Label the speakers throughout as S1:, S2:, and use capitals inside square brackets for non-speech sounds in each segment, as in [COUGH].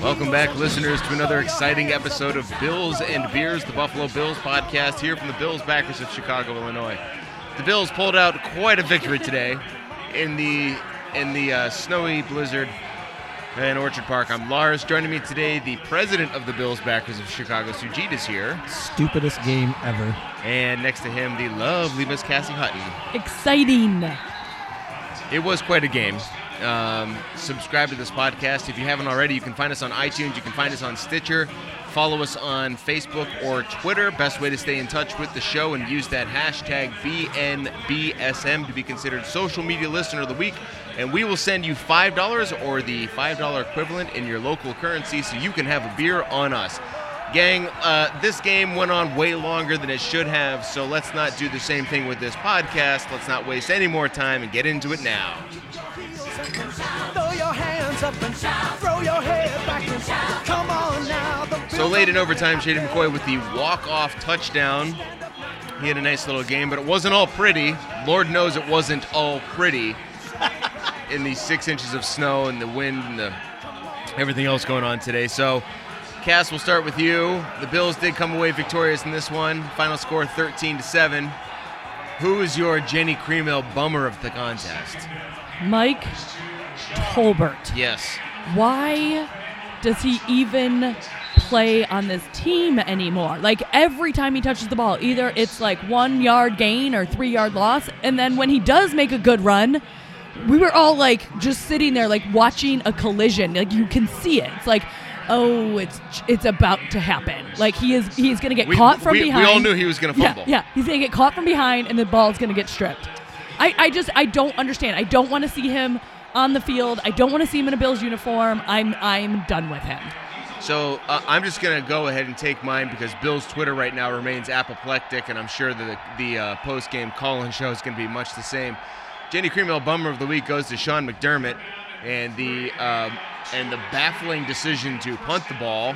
S1: Welcome back, listeners, to another exciting episode of Bills and Beers, the Buffalo Bills podcast, here from the Bills backers of Chicago, Illinois. The Bills pulled out quite a victory today in the in the uh, snowy blizzard in Orchard Park. I'm Lars. Joining me today, the president of the Bills backers of Chicago, Sujit, is here,
S2: Stupidest game ever.
S1: and next to him, the lovely Miss Cassie Hutton.
S3: Exciting.
S1: It was quite a game. Um, subscribe to this podcast. If you haven't already, you can find us on iTunes. You can find us on Stitcher. Follow us on Facebook or Twitter. Best way to stay in touch with the show and use that hashtag BNBSM to be considered social media listener of the week. And we will send you $5 or the $5 equivalent in your local currency so you can have a beer on us. Gang, uh, this game went on way longer than it should have, so let's not do the same thing with this podcast. Let's not waste any more time and get into it now.
S4: Throw your hands up and throw your head back and come on now.
S1: So late in overtime, Shady McCoy with the walk-off touchdown. He had a nice little game, but it wasn't all pretty. Lord knows it wasn't all pretty [LAUGHS] in the six inches of snow and the wind and the everything else going on today. So, Cass, we'll start with you. The Bills did come away victorious in this one. Final score 13 to seven. Who is your Genny Cream Ale bummer of the contest?
S3: Mike Tolbert.
S1: Yes.
S3: Why does he even play on this team anymore? Like every time he touches the ball, either it's like one yard gain or three yard loss. And then when he does make a good run, we were all like just sitting there like watching a collision. Like you can see it. It's like, oh, it's it's about to happen. Like he is he's gonna get
S1: We-
S3: caught from
S1: we- we
S3: behind.
S1: all knew he was gonna
S3: Yeah. Yeah, he's gonna get caught from behind and the ball's gonna get stripped. I, I just I don't understand. I don't want to see him on the field. I don't want to see him in a Bills uniform. I'm I'm done with him.
S1: So uh, I'm just going to go ahead and take mine because Bill's Twitter right now remains apoplectic, and I'm sure that the, the uh, post-game call-in show is going to be much the same. Genny Cream Ale Bummer of the Week goes to Sean McDermott, and the um, and the baffling decision to punt the ball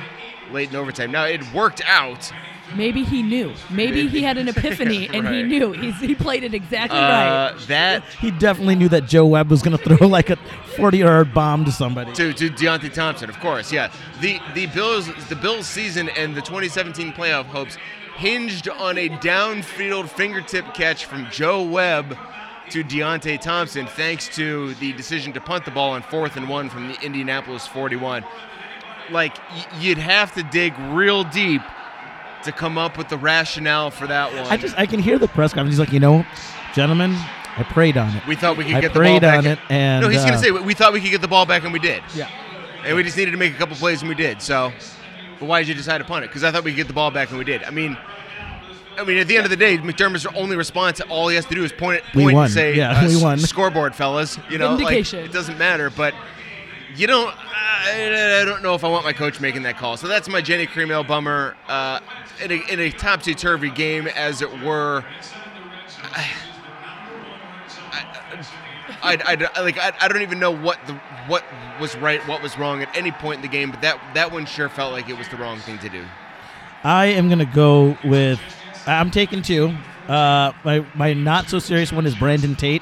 S1: late in overtime. Now it worked out.
S3: Maybe he knew. Maybe he had an [LAUGHS] epiphany [LAUGHS] and he
S1: Right.
S3: knew. He's, he played it exactly right.
S1: Uh, that
S2: He definitely knew that Joe Webb was going to throw [LAUGHS] like a 40 yard bomb to somebody.
S1: to, to Deonte Thompson, of course. Yeah, the the Bills the Bills season and the 2017 playoff hopes hinged on a downfield fingertip catch from Joe Webb to Deonte Thompson, thanks to the decision to punt the ball on fourth and one from the Indianapolis 41. Like you'd have to dig real deep to come up with the rationale for that one.
S2: I just I can hear the press conference. He's like, you know, gentlemen, I prayed on it.
S1: we thought we could
S2: I
S1: get the ball
S2: prayed
S1: back.
S2: on it, and
S1: no, he's
S2: uh,
S1: gonna say we thought we could get the ball back, and we did.
S2: yeah.
S1: And we just needed to make a couple plays, and we did. So, but why did you decide to punt it? Because I thought we could get the ball back, and we did. I mean, I mean, at the end of the day, McDermott's only response. All he has to do is point point and say,
S2: Yeah,
S1: uh, [LAUGHS]
S2: we won.
S1: Scoreboard, fellas. You know, like, it doesn't matter. But you don't. I, I don't know if I want my coach making that call. So that's my Genny Cream Ale bummer uh, in a, a topsy turvy game, as it were. I, I, I- like I, I don't even know what the what was right, what was wrong at any point in the game, but that that one sure felt like it was the wrong thing to do.
S2: I am to go with. I'm taking two. Uh, my my not so serious one is Brandon Tate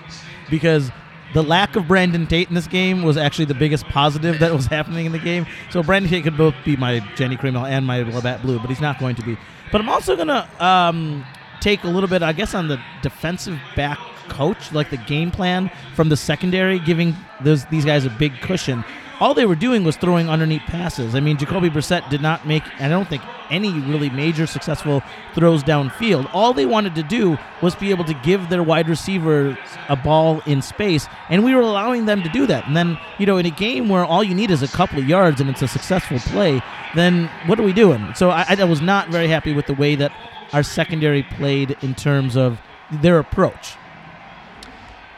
S2: because the lack of Brandon Tate in this game was actually the biggest positive that was [LAUGHS] happening in the game. So Brandon Tate could both be my Genny Cream Ale and my Labatt Blue, but he's not going to be. But I'm also going to um, take a little bit, I guess, on the defensive back coach, like the game plan from the secondary, giving those these guys a big cushion. All they were doing was throwing underneath passes. I mean, Jacoby Brissett did not make, I don't think, any really major successful throws downfield. All they wanted to do was be able to give their wide receiver a ball in space, and we were allowing them to do that. And then, you know, in a game where all you need is a couple of yards and it's a successful play, then what are we doing? So I, I was not very happy with the way that our secondary played in terms of their approach.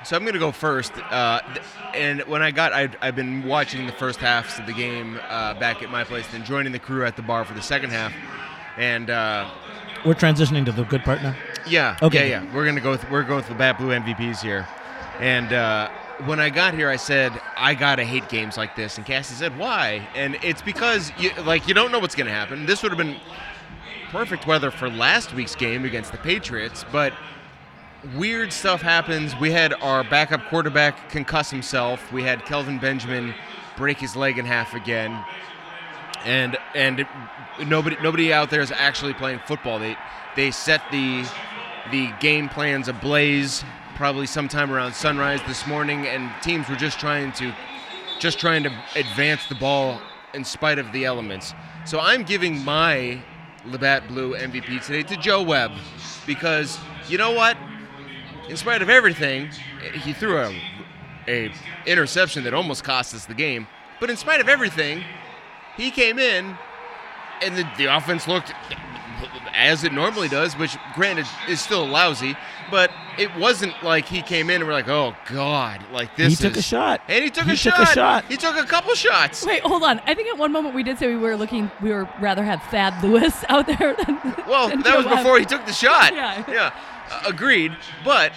S1: So I'm going to go first. Uh, th- and when I got, I've, I've been watching the first halves of the game uh, back at my place, then joining the crew at the bar for the second half. And uh,
S2: We're transitioning to the good part now.
S1: yeah,
S2: Okay.
S1: yeah, yeah. We're gonna go. With, we're going with the Labatt Blue MVPs here. And uh, when I got here, I said I gotta hate games like this. And Cassie said, "Why?" And it's because you like you don't know what's gonna happen. This would have been perfect weather for last week's game against the Patriots, but weird stuff happens. We had our backup quarterback concuss himself. We had Kelvin Benjamin break his leg in half again, and and nobody nobody out there is actually playing football. They they set the the game plans ablaze probably sometime around sunrise this morning, and teams were just trying to just trying to advance the ball in spite of the elements. So I'm giving my Labatt Blue MVP today to Joe Webb because you know what? In spite of everything, he threw a, a interception that almost cost us the game. But in spite of everything, he came in and the, the offense looked as it normally does, which granted is still lousy, but it wasn't like he came in and we're like, oh god, like this.
S2: He took
S1: is-
S2: a shot.
S1: and he took
S2: He
S1: a
S2: took
S1: shot.
S2: a shot.
S1: He took a couple shots.
S3: Wait, hold on. I think at one moment we did say we were looking, we were rather have Thad Lewis [LAUGHS] out there than.
S1: Well,
S3: than
S1: that
S3: Joe
S1: was
S3: Webb.
S1: before he took the shot. [LAUGHS]
S3: Yeah.
S1: Yeah. Agreed. But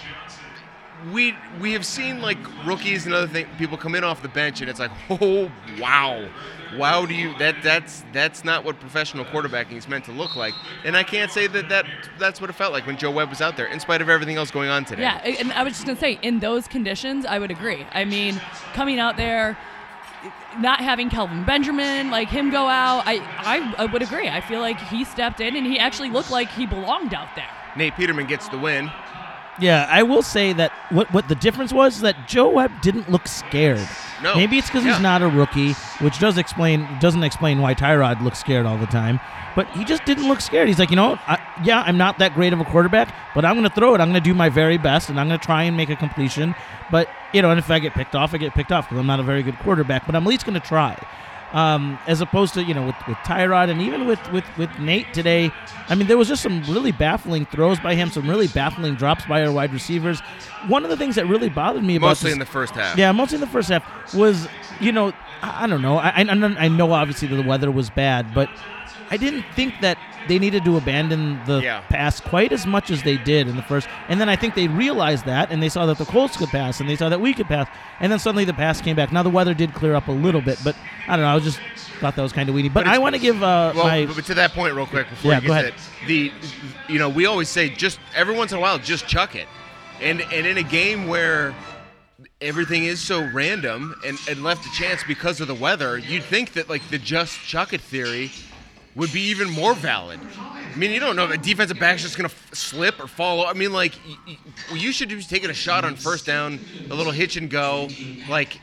S1: we we have seen like rookies and other thing people come in off the bench and it's like, [LAUGHS] oh wow. Wow, do you that that's that's not what professional quarterbacking is meant to look like. And I can't say that, that that's what it felt like when Joe Webb was out there, in spite of everything else going on today.
S3: Yeah, and I was just gonna say, in those conditions, I would agree. I mean, coming out there, not having Kelvin Benjamin, like him go out, I, I, I would agree. I feel like he stepped in and he actually looked like he belonged out there.
S1: Nate Peterman gets the win.
S2: Yeah, I will say that what what the difference was that Joe Webb didn't look scared.
S1: No.
S2: Maybe it's because
S1: Yeah.
S2: he's not a rookie, which does explain doesn't explain why Tyrod looks scared all the time. But he just didn't look scared. He's like, you know, what? I, yeah, I'm not that great of a quarterback, but I'm going to throw it. I'm going to do my very best, and I'm going to try and make a completion. But you know, and if I get picked off, I get picked off because I'm not a very good quarterback. But I'm at least going to try. Um, as opposed to you know with, with Tyrod and even with, with with Nate today, I mean there was just some really baffling throws by him, some really baffling drops by our wide receivers. One of the things that really bothered me about
S1: Mostly
S2: this-
S1: in the first half.
S2: yeah, mostly in the first half was, you know, I, I don't know. I, I I know obviously that the weather was bad, but I didn't think that they needed to abandon the
S1: Yeah.
S2: pass quite as much as they did in the first. And then I think they realized that, and they saw that the Colts could pass, and they saw that we could pass, and then suddenly the pass came back. Now the weather did clear up a little bit, but I don't know. I just thought that was kind of weedy. But,
S1: But
S2: I want to give uh,
S1: Well,
S2: my
S1: but to that point, real quick, before
S2: Yeah,
S1: you get to
S2: ahead.
S1: that, the you know we always say just every once in a while just chuck it, and and in a game where everything is so random and, and left to chance because of the weather, you'd think that like the just chuck it theory would be even more valid. I mean, you don't know if a defensive back's just gonna f- slip or fall. I mean, like y- y- you should be taking a shot on first down, a little hitch and go. Like,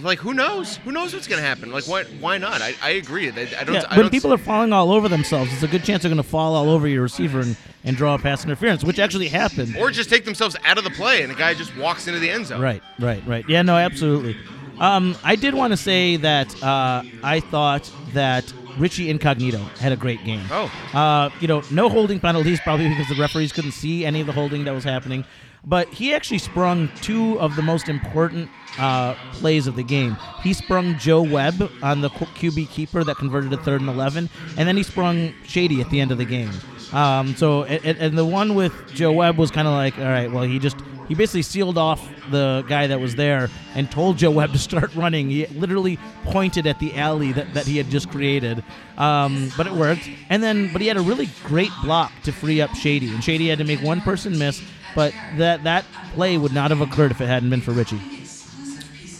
S1: like who knows? Who knows what's gonna happen? Like, why? Why not? I, I agree. I, I don't.
S2: yeah,
S1: I
S2: when
S1: don't
S2: people are falling all over themselves, it's a good chance they're going to fall all over your receiver and, and draw a pass interference, which actually happened.
S1: or just take themselves out of the play and the guy just walks into the end zone.
S2: Right, right, right. Yeah, no, absolutely. Um, I did want to say that uh, I thought that Richie Incognito had a great game.
S1: Oh.
S2: Uh, you know, no holding penalties, probably because the referees couldn't see any of the holding that was happening. But he actually sprung two of the most important uh, plays of the game. He sprung Joe Webb on the QB keeper that converted to third and 11, and then he sprung Shady at the end of the game. Um, so, and, and the one with Joe Webb was kind of like, all right, well, he just he basically sealed off the guy that was there and told Joe Webb to start [LAUGHS] running. He literally pointed at the alley that, that he had just created, um, but it worked. And then, but he had a really great block to free up Shady, and Shady had to make one person miss. But that that play would not have occurred if it hadn't been for Richie.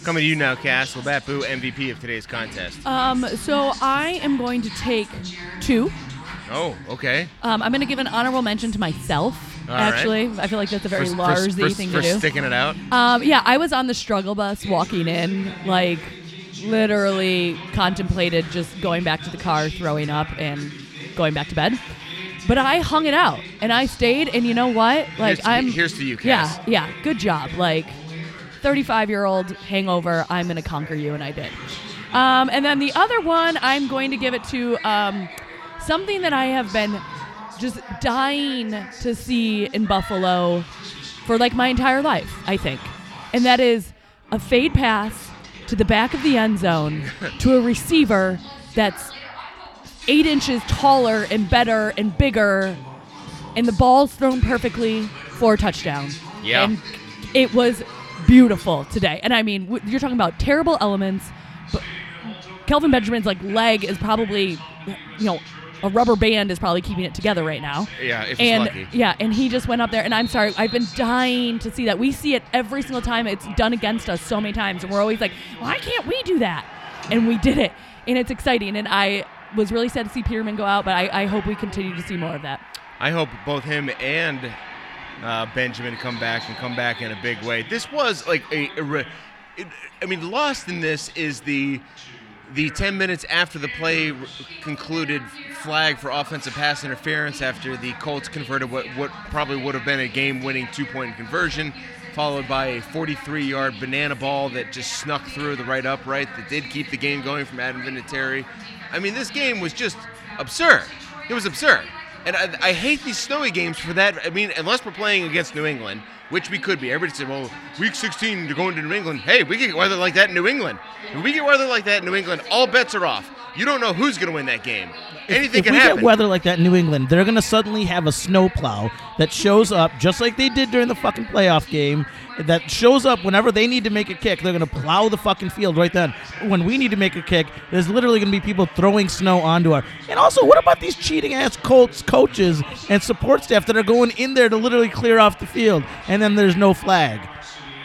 S1: Coming to you now, Cass. Labatt Blue, MVP of today's contest.
S3: Um, so I am going to take two.
S1: Oh, okay.
S3: Um, I'm going to give an honorable mention to myself.
S1: All right.
S3: actually, I feel like that's a very
S1: for,
S3: Larsy
S1: for, for,
S3: thing
S1: for
S3: to do.
S1: sticking it out.
S3: Um, yeah, I was on the struggle bus walking in, like literally contemplated just going back to the car, throwing up, and going back to bed. But I hung it out and I stayed, and you know what? Like
S1: Here's to-
S3: I'm
S1: here's to you, Cass.
S3: Yeah, yeah, good job. Like 35 year old hangover, I'm gonna conquer you, and I did. Um, and then the other one, I'm going to give it to um, something that I have been just dying to see in Buffalo for like my entire life, I think. And that is a fade pass to the back of the end zone to a receiver that's eight inches taller and better and bigger, and the ball's thrown perfectly for a touchdown.
S1: Yeah.
S3: And it was beautiful today. And I mean, you're talking about terrible elements, but Kelvin Benjamin's like leg is probably, you know, a rubber band is probably keeping it together right now.
S1: Yeah, if he's
S3: and
S1: lucky.
S3: yeah, and he just went up there, and I'm sorry, I've been dying to see that. We see it every single time. It's done against us so many times, and we're always like, why can't we do that? and we did it, and it's exciting. And I was really sad to see Peterman go out, but I, I hope we continue to see more of that.
S1: I hope both him and uh, Benjamin come back and come back in a big way. This was like a, a re- it, I mean, lost in this is the the 10 minutes after the play concluded flag for offensive pass interference after the Colts converted what, what probably would have been a game-winning two-point conversion, followed by a 43-yard banana ball that just snuck through the right upright that did keep the game going from Adam Vinatieri. I mean, this game was just absurd. It was absurd. And I, I hate these snowy games for that. I mean, unless we're playing against New England, which we could be. Everybody said, well, week 16 you're going to New England. Hey, we get weather like that in New England. If we get weather like that in New England, all bets are off. You don't know who's going to win that game. Anything can happen.
S2: if we
S1: happen.
S2: get weather like that in New England, they're going to suddenly have a snowplow that shows up just like they did during the fucking playoff game. That shows up whenever they need to make a kick. They're going to plow the fucking field right then. When we need to make a kick, there's literally going to be people throwing snow onto our. And also, what about these cheating ass Colts coaches and support staff that are going in there to literally clear off the field, and then there's no flag?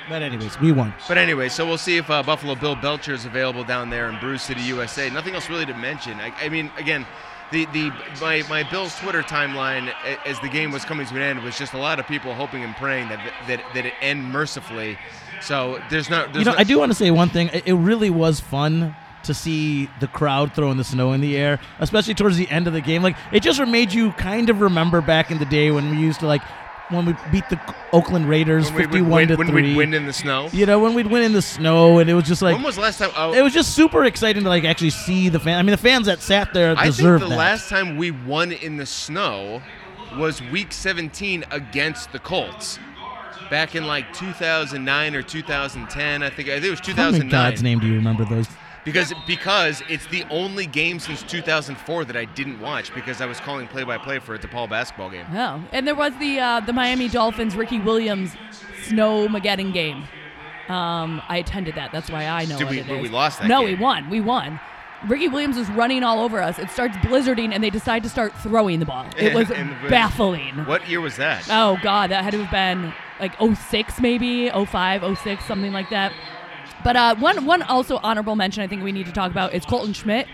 S2: But anyways, we won.
S1: But anyway, so we'll see if uh, Buffalo Bill Belcher is available down there in Brew City, USA. Nothing else really to mention. I, I mean, again, the, the my, my Bills Twitter timeline as the game was coming to an end was just a lot of people hoping and praying that that, that it end mercifully. So there's not. There's
S2: You know,
S1: no-
S2: I do want to say one thing. It it really was fun to see the crowd throwing the snow in the air, especially towards the end of the game. Like it just made you kind of remember back in the day when we used to like when we beat the Oakland Raiders
S1: when
S2: fifty-one
S1: win,
S2: to
S1: when
S2: three.
S1: we'd win in the snow.
S2: you know, when we'd win in the snow, and it was just like
S1: when was last time? Oh,
S2: it was just super exciting to like actually see the fan. I mean, the fans that sat there
S1: I think the
S2: that.
S1: last time we won in the snow was Week 17 against the Colts. Back in like 2009 or 2010, I think. I think it was
S2: How in
S1: 2009.
S2: God's name do you remember those?
S1: Because because it's the only game since 2004 that I didn't watch because I was calling play-by-play for a DePaul basketball game.
S3: Oh, and there was the uh, the Miami Dolphins Ricky Williams snow Mageddon game. Um, I attended that. That's why I know
S1: Did
S3: what
S1: we- we lost that
S3: No,
S1: game.
S3: we won. We won. Ricky Williams was running all over us. It starts blizzarding, and they decide to start throwing the ball. It [LAUGHS] was baffling.
S1: What year was that?
S3: Oh God, that had to have been like 06 maybe, 05, 06, something like that. But uh, one one also honorable mention I think we need to talk about is Colton Schmidt.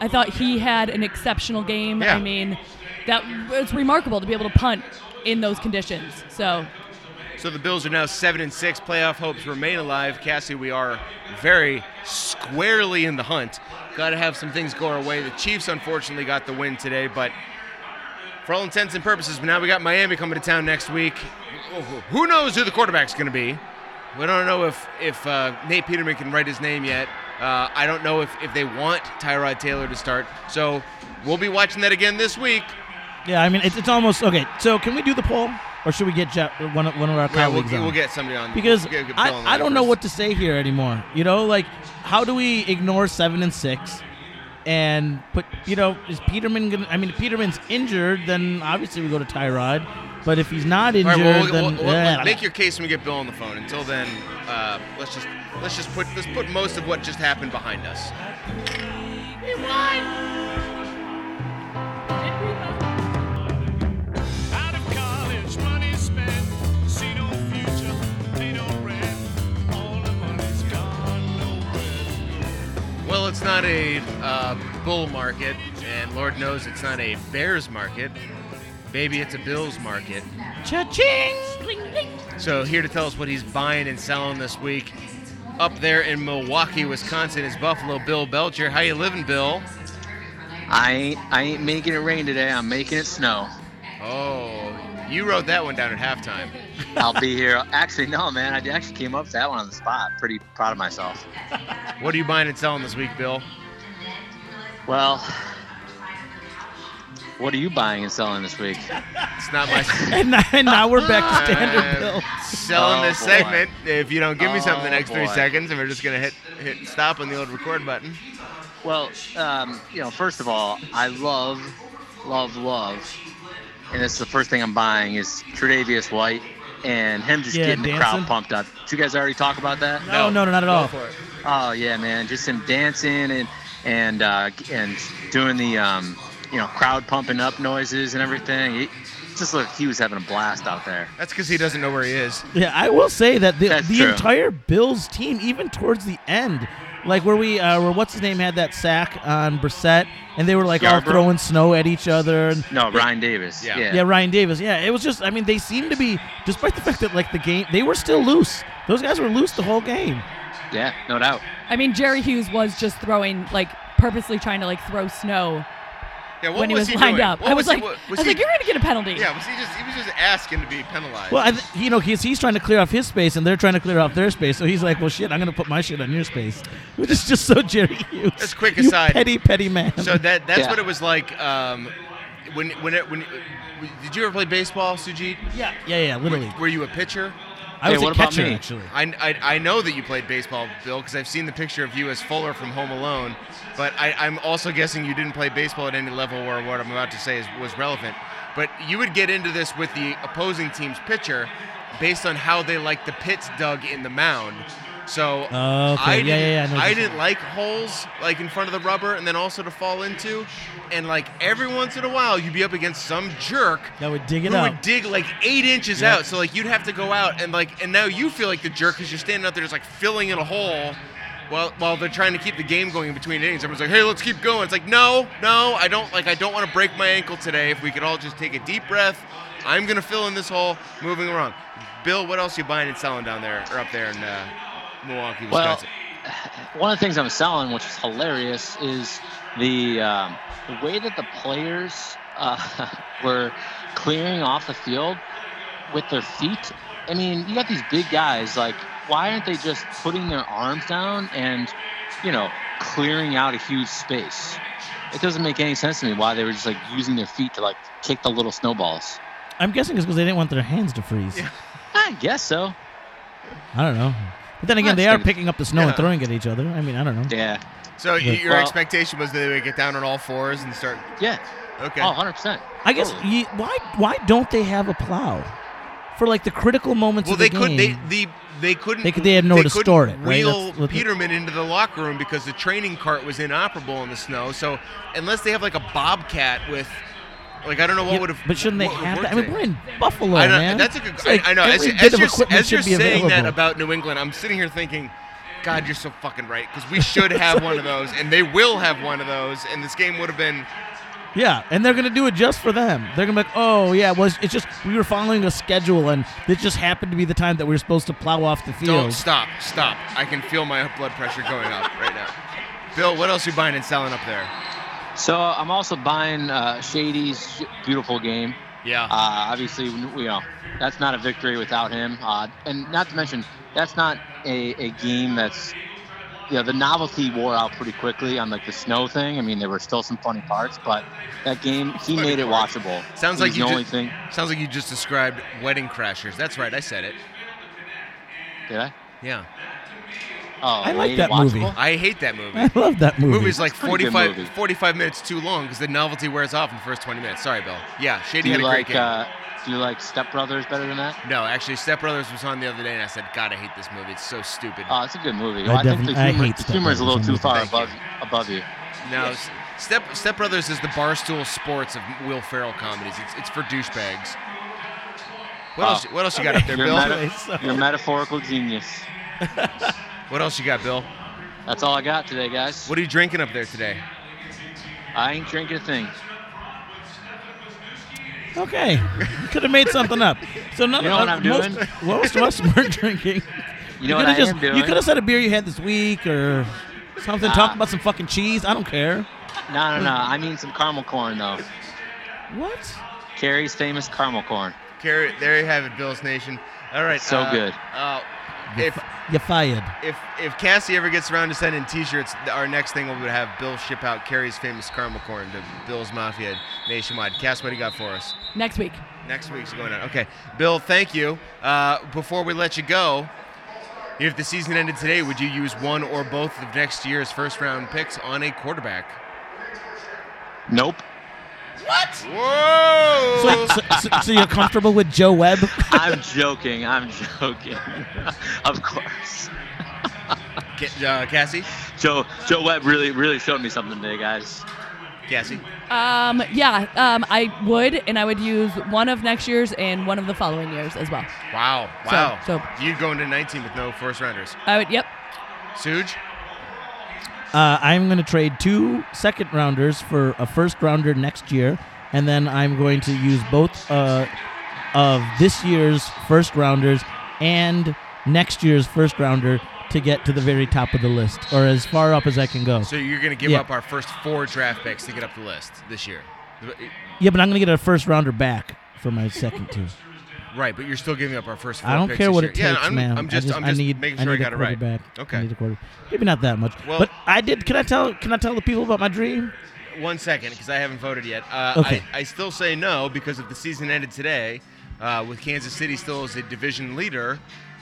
S3: I thought he had an exceptional game.
S1: Yeah.
S3: I mean, that it's remarkable to be able to punt in those conditions. So
S1: So the Bills are now seven and six. Playoff hopes remain alive. Cassie, we are very squarely in the hunt. Got to have some things go our way. The Chiefs unfortunately got the win today, but for all intents and purposes, But now we got Miami coming to town next week. Who knows who the quarterback's going to be? We don't know if if uh, Nate Peterman can write his name yet. Uh, I don't know if, if they want Tyrod Taylor to start. So we'll be watching that again this week.
S2: Yeah, I mean, it's, it's almost okay. So, can we do the poll, or should we get Jeff, one of one of our
S1: Yeah, we'll,
S2: colleagues
S1: get-
S2: on?
S1: we'll get somebody on
S2: because
S1: we'll get- Bill on the
S2: I, I don't know what to say here anymore. You know, like how do we ignore seven and six and put you know is Peterman gonna? I mean, if Peterman's injured, then obviously we go to Tyrod. But if he's not injured,
S1: right, well, we'll,
S2: then
S1: we'll-
S2: yeah.
S1: make your case when we get Bill on the phone. Until then, uh, let's just let's just put let's put most of what just happened behind us.
S4: Out of college, money spent, see no future, pay no rent. All the money's gone, nowhere.
S1: Well, it's not a uh, bull market, and Lord knows it's not a bears market. Baby, it's a Bills market.
S2: Cha-ching!
S1: So here to tell us what he's buying and selling this week, up there in Milwaukee, Wisconsin, is Buffalo Bill Belcher. How you living, Bill?
S5: I ain't, I ain't making it rain today. I'm making it snow.
S1: Oh, you wrote that one down at halftime. [LAUGHS]
S5: I'll be here. Actually, no, man. I actually came up with that one on the spot. Pretty proud of myself.
S1: What are you buying and selling this week, Bill?
S5: Well, what are you buying and selling this week?
S1: It's not my. [LAUGHS]
S2: And now, and now we're back to standard
S1: I'm
S2: bill.
S1: Selling
S5: Oh,
S1: this
S5: boy.
S1: segment. If you don't give me something the
S5: Oh,
S1: next three
S5: boy.
S1: seconds, and we're just gonna hit hit stop on the old record button.
S5: Well, um, you know, first of all, I love, love, love, and this is the first thing I'm buying is Tre'Davious White and him just
S2: Yeah,
S5: getting the
S2: dancing.
S5: crowd pumped up. Did you guys already talk about that?
S2: No, no, no, not at all.
S1: For it.
S5: Oh yeah, man, just him dancing and and uh, and doing the um, you know crowd pumping up noises and everything. He, just looked like he was having a blast out there.
S1: That's because he doesn't know where he is.
S2: Yeah, I will say that the,
S5: That's
S2: the
S5: true.
S2: entire Bills team, even towards the end, like where we, uh, where what's his name had that sack on Brissett, and they were like all throwing snow at each other. And,
S5: No, Ryan Davis.
S1: Yeah.
S5: Yeah.
S2: yeah, Ryan Davis. Yeah, it was just. I mean, they seemed to be, despite the fact that like the game, they were still loose. Those guys were loose the whole game.
S5: Yeah, no doubt.
S3: I mean, Jerry Hughes was just throwing like purposely trying to like throw snow
S1: Yeah, what
S3: when he was,
S1: he
S3: lined
S1: doing?
S3: up.
S1: What
S3: I was,
S1: he-
S3: like,
S1: what-
S3: I was
S1: he-
S3: like, you're gonna get a penalty.
S1: Yeah, was he just he was just asking to be penalized?
S2: Well, I th- you know, he's he's trying to clear off his space, and they're trying to clear off their space. So he's like, "Well, shit, I'm gonna put my shit on your space," [LAUGHS] which is just so Jerry Hughes.
S1: That's quick
S2: You
S1: aside.
S2: petty, petty man.
S1: So that that's
S5: Yeah.
S1: what it was like. Um, when when it, when did you ever play baseball, Sujit?
S2: yeah, yeah, yeah, literally.
S1: Were you a pitcher?
S2: I
S5: Hey,
S2: was a
S5: what about
S2: catcher
S5: me?
S2: actually.
S1: I, I, I know that you played baseball, Bill, because I've seen the picture of you as Fuller from Home Alone. But I, I'm also guessing you didn't play baseball at any level where what I'm about to say is, was relevant. But you would get into this with the opposing team's pitcher based on how they like the pits dug in the mound. So
S2: Oh, okay.
S1: I
S2: Yeah,
S1: didn't,
S2: yeah, yeah, I
S1: I didn't like holes like in front of the rubber and then also to fall into. And like every once in a while, you'd be up against some jerk
S2: That would dig it
S1: who
S2: out.
S1: would dig like eight inches
S2: Yep.
S1: out. So like you'd have to go out and like, and now you feel like the jerk because you're standing out there just like filling in a hole. While, while they're trying to keep the game going in between innings, everyone's like, "Hey, let's keep going." It's like, no, no, I don't like. I don't want to break my ankle today. If we could all just take a deep breath, I'm gonna fill in this hole, moving around. Bill, what else you buying and selling down there or up there in uh, Milwaukee,
S5: Well, [SIGHS] one of the things I'm selling, which is hilarious, is the um, the way that the players uh, [LAUGHS] were clearing off the field with their feet. I mean, you got these big guys. Like, why aren't they just putting their arms down and, you know, clearing out a huge space? It doesn't make any sense to me why they were just like using their feet to like kick the little snowballs.
S2: I'm guessing it's because they didn't want their hands to freeze.
S1: Yeah. [LAUGHS]
S5: I guess so.
S2: I don't know. But then again, they are picking up the snow and throwing it at each other. I mean, I don't know.
S5: Yeah.
S1: so y
S2: yeah.
S1: your
S5: Well-
S1: expectation was that they would get down on all fours and start.
S5: Yeah.
S1: Okay.
S5: Oh, 100%.
S2: I guess
S5: Totally.
S2: ye, why why don't they have a plow for like the critical moments
S1: Well,
S2: of the game?
S1: Well, they could. They the they couldn't.
S2: They could- they had nowhere to
S1: couldn't
S2: store it, right?
S1: Wheel
S2: That's what the-
S1: Peterman into the locker room because the training cart was inoperable in the snow. So unless they have like a bobcat with, like I don't know what
S2: Yeah,
S1: would have.
S2: but shouldn't they
S1: would've
S2: that? I mean, we're in Buffalo,
S1: I know,
S2: man.
S1: That's a good.
S2: It's like
S1: I, I know. As, as you're, as you're saying that about New England, I'm sitting here thinking, God, you're so fucking right. Because we should have one of those, and they will have one of those, and this game would have been.
S2: Yeah, and they're gonna do it just for them. They're gonna be like, oh yeah, well it's, it's just we were following a schedule, and it just happened to be the time that we were supposed to plow off the field."
S1: Don't
S2: field.
S1: stop, stop. I can feel my blood pressure going up right now. Bill, what else are you buying and selling up there?
S5: So I'm also buying uh, Shady's beautiful game.
S1: Yeah.
S5: Uh, obviously, you know that's not a victory without him, uh, and not to mention that's not a, a game that's you know the novelty wore out pretty quickly on like the snow thing. I mean, there were still some funny parts, but that game he
S1: Funny
S5: made it
S1: parts.
S5: watchable.
S1: Sounds like you
S5: the only
S1: just-
S5: thing.
S1: Sounds like you just described wedding crashers. That's right, I said it.
S5: Did I?
S1: Yeah.
S5: Oh,
S2: I like that
S5: it
S2: movie.
S1: I hate that movie.
S2: I love that movie.
S1: movie's like
S5: It's a pretty good
S1: 45,
S5: movie.
S1: 45 minutes too long because the novelty wears off in the first 20 minutes. Sorry, Bill. Yeah, Shady had a
S5: like
S1: great game.
S5: uh, Do you like Step Brothers better than that?
S1: no, actually, Step Brothers was on the other day, and I said, God, I hate this movie. It's so stupid.
S5: Oh, it's a good movie.
S2: I
S5: Well, I, think the
S2: definitely- I
S5: humor,
S2: hate
S5: the humor is a little too far above
S1: you.
S5: above you.
S1: no, S- Step Step Brothers is the barstool sports of Will Ferrell comedies. It's, it's for douchebags. What
S5: Oh.
S1: else? What else you got up there,
S5: You're
S1: Bill?
S5: meta-
S2: Anyway, so-
S5: You're a metaphorical genius. [LAUGHS]
S1: What else you got, Bill?
S5: That's all I got today, guys.
S1: What are you drinking up there today?
S5: I ain't drinking a thing.
S2: Okay, You could have made something up. So none
S5: You know
S2: of
S5: what
S2: us,
S5: I'm
S2: most,
S5: doing? [LAUGHS]
S2: most of us weren't drinking. [LAUGHS]
S5: You know what
S2: coulda
S5: I
S2: just,
S5: am doing?
S2: You could have said a beer you had this week or something.
S5: Nah.
S2: Talk about some fucking cheese. I don't care.
S5: No, no, no. I mean some caramel corn though.
S2: What?
S5: Carrie's famous caramel corn.
S1: Carry, there you have it, Bill's Nation. All right.
S5: So
S1: uh,
S5: good.
S1: Uh, if
S2: You fired.
S1: if if Cassie ever gets around to sending T-shirts, our next thing we would have Bill ship out Carrie's famous caramel corn to Bill's Mafia nationwide. Cass, what do you got for us?
S3: Next week.
S1: Next week's going on. Okay, Bill, thank you. Uh, before we let you go, if the season ended today, would you use one or both of next year's first round picks on a quarterback?
S5: Nope.
S1: Whoa!
S2: So, so, so, so you're comfortable with Joe Webb? [LAUGHS]
S5: I'm joking. I'm joking. [LAUGHS] of course.
S1: Uh, Cassie,
S5: Joe Joe Webb really really showed me something today, guys.
S1: Cassie.
S3: Um, yeah, um, I would, and I would use one of next year's and one of the following years as well.
S1: Wow.
S3: So-
S1: Wow.
S3: so-
S1: You'd go into 19 with no first rounders.
S3: I would, yep.
S1: Suge?
S2: Uh, I'm going to trade two second rounders for a first rounder next year, and then I'm going to use both uh, of this year's first rounders and next year's first rounder to get to the very top of the list, or as far up as I can go.
S1: So you're going to give
S2: Yeah.
S1: up our first four draft picks to get up the list this year.
S2: Yeah, but I'm going to get a first rounder back for my second [LAUGHS] two.
S1: Right, but you're still giving up our first four
S2: I don't
S1: picks
S2: care what
S1: year.
S2: it
S1: yeah,
S2: takes,
S1: I'm,
S2: man.
S1: I'm just,
S2: I just,
S1: I'm just
S2: I need,
S1: making
S2: I
S1: sure I,
S2: need
S1: got
S2: a
S1: it right.
S2: quarterback.
S1: Okay.
S2: I need a quarter. Maybe not that much.
S1: Well-
S2: but I did. Can I tell? Can I tell the people about my dream?
S1: One second, because I haven't voted yet. Uh,
S2: Okay.
S1: I, I still say no because if the season ended today, uh, with Kansas City still as a division leader,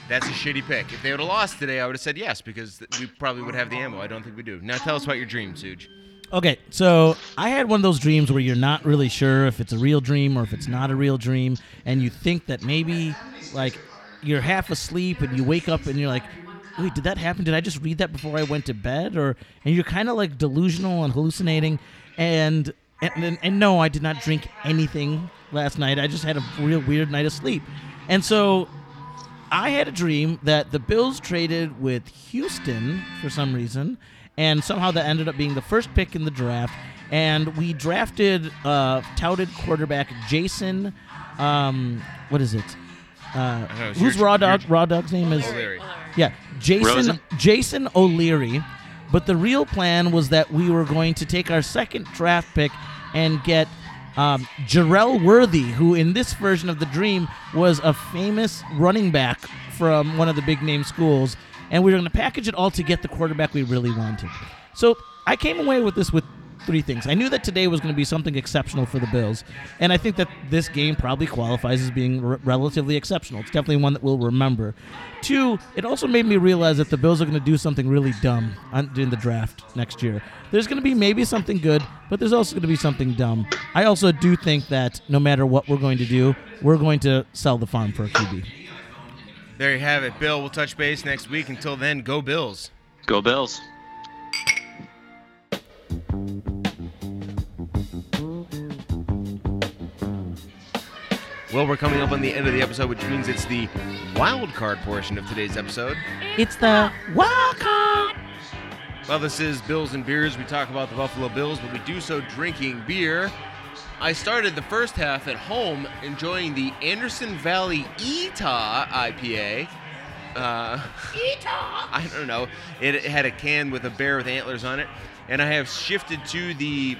S1: that's a shitty pick. If they would have lost today, I would have said yes because we probably would have the ammo. I don't think we do. Now tell us about your dream, Suge.
S2: Okay, so I had one of those dreams where you're not really sure if it's a real dream or if it's not a real dream, and you think that maybe like you're half asleep and you wake up and you're like, wait, did that happen? Did I just read that before I went to bed? Or and you're kind of like delusional and hallucinating, and and, and and no, I did not drink anything last night. I just had a real weird night of sleep, and so I had a dream that the Bills traded with Houston for some reason, and somehow that ended up being the first pick in the draft. And we drafted uh, touted quarterback Jason. Um, what is it? Uh,
S1: know,
S2: who's
S1: your-
S2: Raw Dog?
S1: your-
S2: Raw Dog's name is
S1: O'Leary.
S2: yeah, Jason
S5: Rosen?
S2: Jason O'Leary. But the real plan was that we were going to take our second draft pick and get um, Jarrell Worthy, who in this version of the dream was a famous running back from one of the big name schools, and we were going to package it all to get the quarterback we really wanted. So I came away with this with three things. I knew that today was going to be something exceptional for the Bills, and I think that this game probably qualifies as being r- relatively exceptional. It's definitely one that we'll remember. Two, it also made me realize that the Bills are going to do something really dumb on, in the draft next year. There's going to be maybe something good, but there's also going to be something dumb. I also do think that no matter what we're going to do, we're going to sell the farm for a QB.
S1: There you have it. Bill, we'll touch base next week. Until then, go Bills.
S5: Go Bills.
S1: Well, we're coming up on the end of the episode, which means it's the wild card portion of today's episode.
S2: It's the wild card.
S1: Well, this is Bills and Beers. We talk about the Buffalo Bills, but we do so drinking beer. I started the first half at home enjoying the Anderson Valley Etah IPA. Uh, [LAUGHS] I don't know. It, it had a can with a bear with antlers on it, and I have shifted to the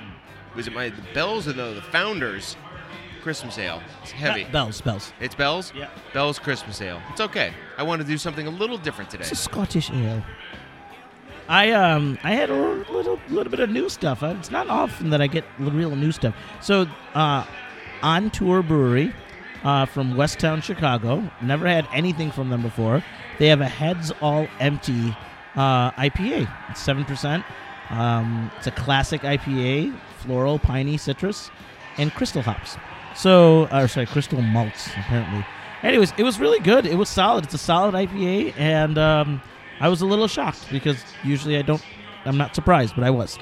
S1: was it my the Bells or the, the Founders Christmas Ale? It's heavy.
S2: Be- Bells, bells.
S1: It's Bell's.
S2: Yeah.
S1: Bell's Christmas Ale. It's okay. I want to do something a little different today.
S2: It's a Scottish ale. I um I had a little little bit of new stuff. It's not often that I get real new stuff. So uh, on tour brewery uh, from Westtown, Chicago. Never had anything from them before. They have a heads all empty uh, IPA. It's seven percent. Um, it's a classic IPA, floral, piney, citrus, and crystal hops. So, or sorry, crystal malts apparently. Anyways, it was really good. It was solid. It's a solid IPA, and um, I was a little shocked because usually I don't. I'm not surprised, but I was.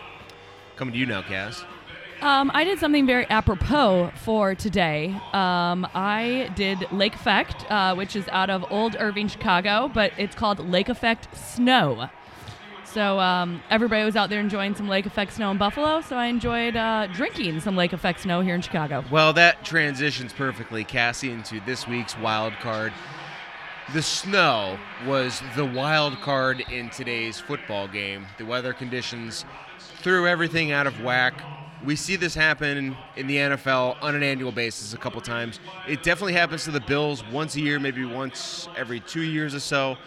S1: Coming to you now, Cass.
S3: Um, I did something very apropos for today. Um, I did Lake Effect, uh, which is out of Old Irving, Chicago, but it's called Lake Effect Snow. So um, everybody was out there enjoying some Lake Effect Snow in Buffalo, so I enjoyed uh, drinking some Lake Effect Snow here in Chicago.
S1: Well, that transitions perfectly, Cassie, into this week's wild card. The snow was the wild card in today's football game. The weather conditions threw everything out of whack. We see this happen in the NFL on an annual basis a couple times. It definitely happens to the Bills once a year, maybe once every two years or so.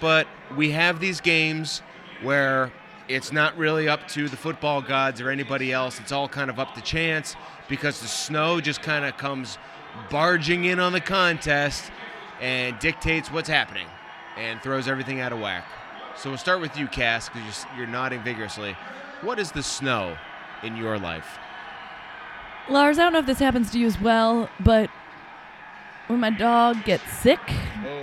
S1: But we have these games where it's not really up to the football gods or anybody else. It's all kind of up to chance because the snow just kind of comes barging in on the contest and dictates what's happening and throws everything out of whack. So we'll start with you, Cass, because you're, you're nodding vigorously. What is the snow in your life?
S3: Lars, I don't know if this happens to you as well, but when my dog gets sick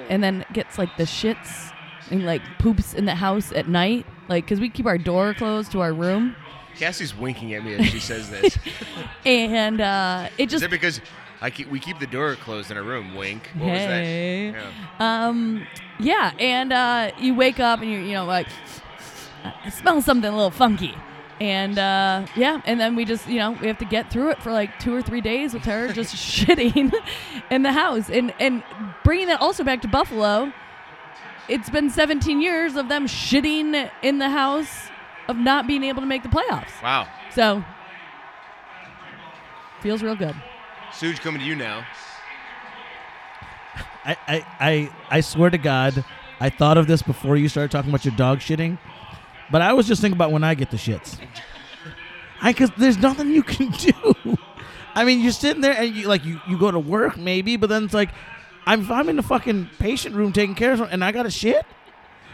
S3: and then gets like the shits and like poops in the house at night, like because we keep our door closed to our room,
S1: Cassie's winking at me as she says this. [LAUGHS]
S3: and uh, it
S1: Is
S3: just
S1: it because I keep, we keep the door closed in our room? Wink. What
S3: Hey.
S1: was that? Yeah.
S3: Um, yeah, and uh, you wake up and you're, you know, like, I smell something a little funky. And uh, yeah, and then we just, you know, we have to get through it for like two or three days with her just [LAUGHS] shitting in the house. And, and bringing that also back to Buffalo, it's been 17 years of them shitting in the house of not being able to make the playoffs.
S1: Wow.
S3: So, feels real good.
S1: Suge coming to you now.
S2: I, I, I, I swear to God, I thought of this before you started talking about your dog shitting, but I was just thinking about when I get the shits. I because there's nothing you can [LAUGHS] do. I mean, you're sitting there and you like you, you go to work maybe, but then it's like, I'm I'm in the fucking patient room taking care of someone and I got to shit.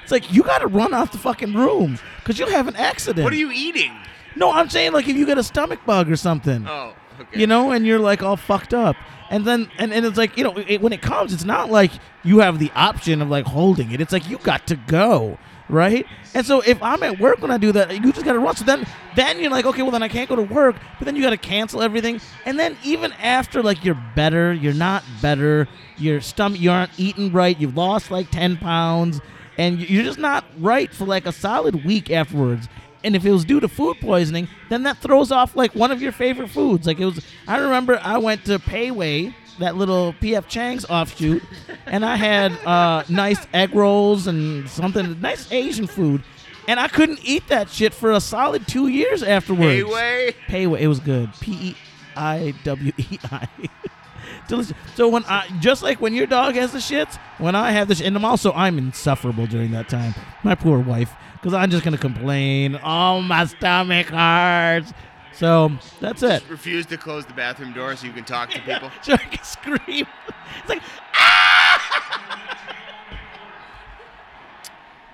S2: It's like you got to run out the fucking room because you'll have an accident.
S1: What are you eating?
S2: No, I'm saying like if you get a stomach bug or something
S1: Oh, [LAUGHS] okay.
S2: you know, and you're like all fucked up. And then, and, and it's like, you know, it, when it comes, it's not like you have the option of like holding it. It's like you got to go, right? And so if I'm at work when I do that, you just got to run. So then, then you're like, okay, well then I can't go to work. But then you got to cancel everything. And then even after like you're better, you're not better. Your stomach, you aren't eating right. You've lost like ten pounds, and you're just not right for like a solid week afterwards. And if it was due to food poisoning, then that throws off like one of your favorite foods. Like it was, I remember I went to Pei Wei, that little PF Chang's offshoot, and I had uh, nice egg rolls and something, nice Asian food. And I couldn't eat that shit for a solid two years afterwards.
S1: Pei Wei.
S2: Payway, it was good. P E I W E I. [LAUGHS] Delicious. So when I just like when your dog has the shits, when I have the shit, and I'm also I'm insufferable during that time. My poor wife, because I'm just gonna complain. Oh, my stomach hurts. So that's it.
S1: Refuse to close the bathroom door so you can talk to [LAUGHS] people. [LAUGHS]
S2: So I can scream. It's like [LAUGHS]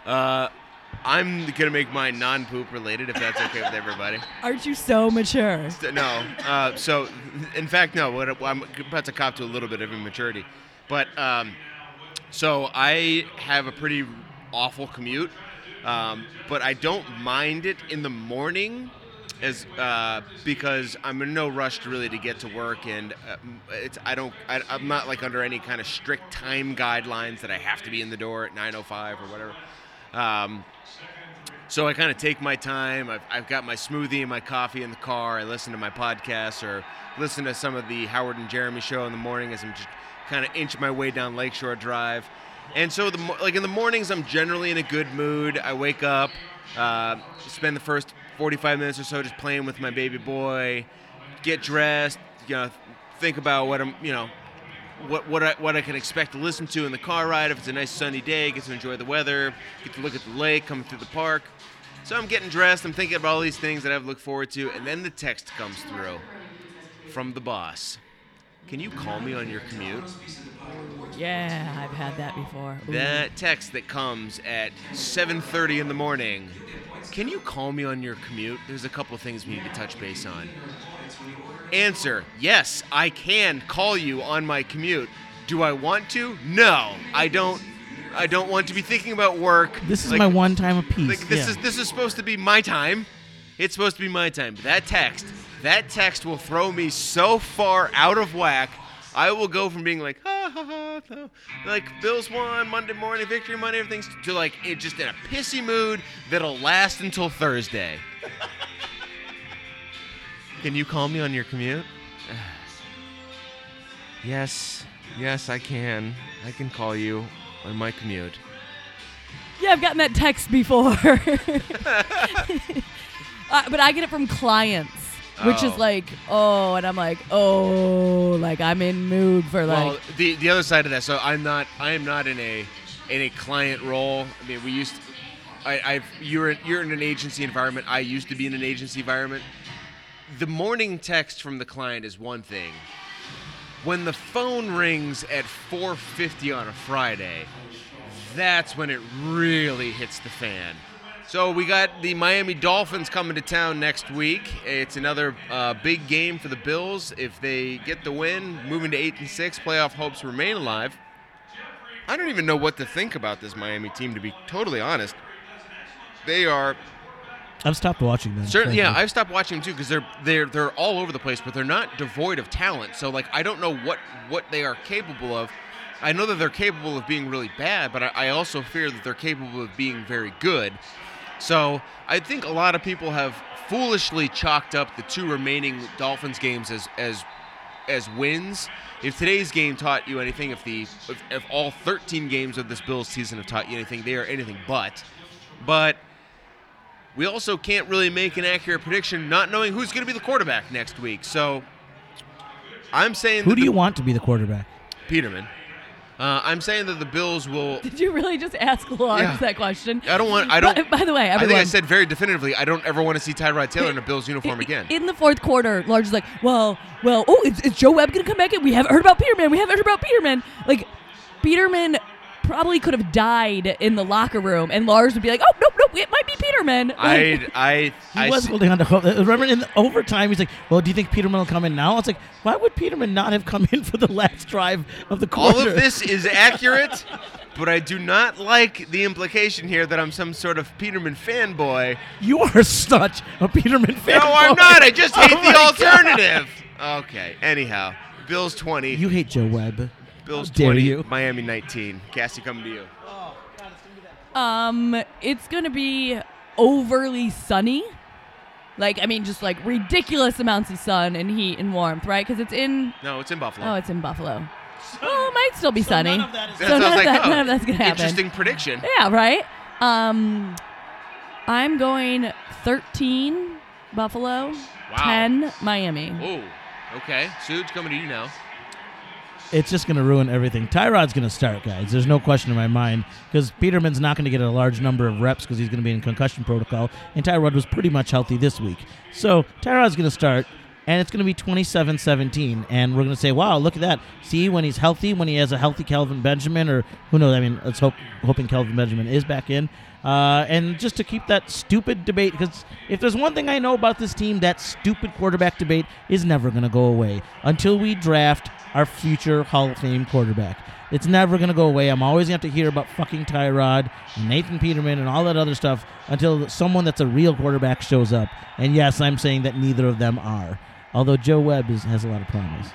S1: Uh, I'm gonna make mine non-poop related if that's okay with everybody.
S3: Aren't you so mature?
S1: No. Uh, so, in fact, no. What I'm about to cop to a little bit of immaturity, but um, so I have a pretty awful commute, um, but I don't mind it in the morning, as uh, because I'm in no rush to really to get to work, and uh, it's I don't I, I'm not like under any kind of strict time guidelines that I have to be in the door at 9:05 or whatever. Um, so I kind of take my time. I've, I've got my smoothie and my coffee in the car. I listen to my podcast or listen to some of the Howard and Jeremy show in the morning as I'm just kind of inch my way down Lakeshore Drive. And so, the like in the mornings, I'm generally in a good mood. I wake up, uh, spend the first 45 minutes or so just playing with my baby boy, get dressed, you know, think about what I'm, you know, what what I, what I can expect to listen to in the car ride. If it's a nice sunny day, get to enjoy the weather, get to look at the lake, coming through the park. So I'm getting dressed. I'm thinking about all these things that I have to look forward to, and then the text comes through from the boss. Can you call me on your commute?
S3: Yeah, I've had that before. Ooh.
S1: That text that comes at 7:30 in the morning. Can you call me on your commute? There's a couple things we need to touch base on. Answer: Yes, I can call you on my commute. Do I want to? No, I don't. I don't want to be thinking about work.
S2: this is
S1: Like-
S2: my one time of peace.
S1: Like this
S2: yeah.
S1: is this is supposed to be my time. It's supposed to be my time. But that text, that text will throw me so far out of whack. I will go from being like, ha ha ha, like Bills won Monday morning, victory Monday, everything's to like it just in a pissy mood that'll last until Thursday. Can you call me on your commute? [SIGHS] yes, yes, I can. I can call you on my commute.
S3: Yeah, I've gotten that text before. [LAUGHS] [LAUGHS] uh, but I get it from clients, which is
S1: Oh.
S3: like, oh, and I'm like, oh, like I'm in mood for like,
S1: well, the the other side of that. So I'm not. I am not in a in a client role. I mean, we used. to, I, I've you're in, you're in an agency environment. I used to be in an agency environment. The morning text from the client is one thing. When the phone rings at 4:50 on a Friday, that's when it really hits the fan. So we got the Miami Dolphins coming to town next week. It's another uh, big game for the Bills. If they get the win, moving to eight and six, playoff hopes remain alive. I don't even know what to think about this Miami team. To be totally honest, they are
S2: I've stopped watching them.
S1: Certainly, yeah. I've stopped watching them too because they're they're they're all over the place, but they're not devoid of talent. So like, I don't know what what they are capable of. I know that they're capable of being really bad, but I, I also fear that they're capable of being very good. So I think a lot of people have foolishly chalked up the two remaining Dolphins games as as as wins. If today's game taught you anything, if the if, if all 13 games of this Bills season have taught you anything, they are anything but. But we also can't really make an accurate prediction not knowing who's going to be the quarterback next week. So I'm saying
S2: Who do
S1: the-
S2: you want to be the quarterback?
S1: Peterman. Uh, I'm saying that the Bills will.
S3: Did you really just ask Lars
S1: Yeah.
S3: that question?
S1: I don't want. I don't.
S3: By, [LAUGHS] by the way,
S1: I think I said very definitively. I don't ever want to see Tyrod Taylor in a Bills uniform again.
S3: In the fourth quarter, Lars is like, well, well, oh, is, is Joe Webb going to come back in? We haven't heard about Peterman. We haven't heard about Peterman. Like, Peterman probably could have died in the locker room, and Lars would be like, oh, no, nope, it might be Peterman. [LAUGHS]
S1: I I
S2: He
S1: I
S2: was
S1: see-
S2: holding on to hope. Uh, remember in the overtime, he's like, "Well, do you think Peterman will come in now?" It's like, why would Peterman not have come [LAUGHS] in for the last drive of the quarter?
S1: all of this is accurate, but I do not like the implication here that I'm some sort of Peterman fanboy.
S2: You are such a Peterman fanboy.
S1: No, I'm not. I just [LAUGHS] oh hate
S2: Oh
S1: the
S2: my God.
S1: alternative. Okay. Anyhow, Bills 20.
S2: You hate Joe Webb.
S1: Bills
S2: How dare
S1: 20.
S2: you.
S1: Miami 19. Cassie, coming to you.
S3: Um, it's going to be overly sunny. Like, I mean, just like ridiculous amounts of sun and heat and warmth, right? Because it's in,
S1: No, it's in Buffalo.
S3: oh, it's in Buffalo. Well, it might still be
S2: So
S3: sunny.
S2: none of that is-
S3: So
S1: That's what I
S3: none
S1: was
S3: of that-
S1: oh,
S3: none of that's gonna happen.
S1: Interesting prediction.
S3: Yeah, right. Um, I'm going 13 Buffalo, wow. 10 Miami.
S1: Oh, okay. Suge, coming to you now.
S2: It's just going to ruin everything. Tyrod's going to start, guys. There's no question in my mind because Peterman's not going to get a large number of reps because he's going to be in concussion protocol, and Tyrod was pretty much healthy this week. So Tyrod's going to start, and it's going to be 27-17, and we're going to say, "Wow, look at that! See, when he's healthy, when he has a healthy Kelvin Benjamin, or who knows? I mean, let's hope hoping Kelvin Benjamin is back in." Uh, and just to keep that stupid debate, because if there's one thing I know about this team, that stupid quarterback debate is never going to go away until we draft our future Hall of Fame quarterback. It's never going to go away. I'm always going to have to hear about fucking Tyrod Nathan Peterman and all that other stuff until someone that's a real quarterback shows up. And yes, I'm saying that neither of them are. Although Joe Webb is, has a lot of promise.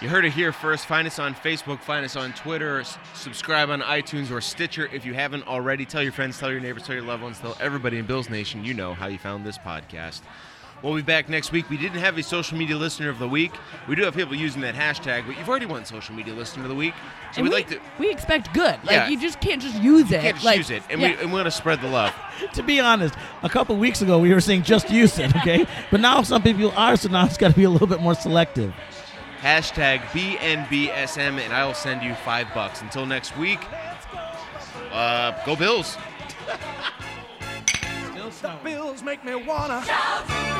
S1: You heard it here first. Find us on Facebook, find us on Twitter, s- subscribe on iTunes or Stitcher if you haven't already. Tell your friends, tell your neighbors, tell your loved ones, tell everybody in Bills Nation you know how you found this podcast. We'll be back next week. We didn't have a social media listener of the week. We do have people using that hashtag, but you've already won social media listener of the week. So
S3: And
S1: we'd
S3: we,
S1: like to
S3: we expect good. Like
S1: Yeah.
S3: you just can't just use it.
S1: can't just
S3: like,
S1: use it, and
S3: yeah.
S1: we and we want to spread the love. [LAUGHS]
S2: to be honest, a couple weeks ago we were saying just use it, okay? [LAUGHS] but now some people are, so now it's got to be a little bit more selective.
S1: Hashtag BNBSM, and I will send you five bucks. Until next week, uh, go Bills. [LAUGHS]
S4: The bills make me wanna.
S6: Shout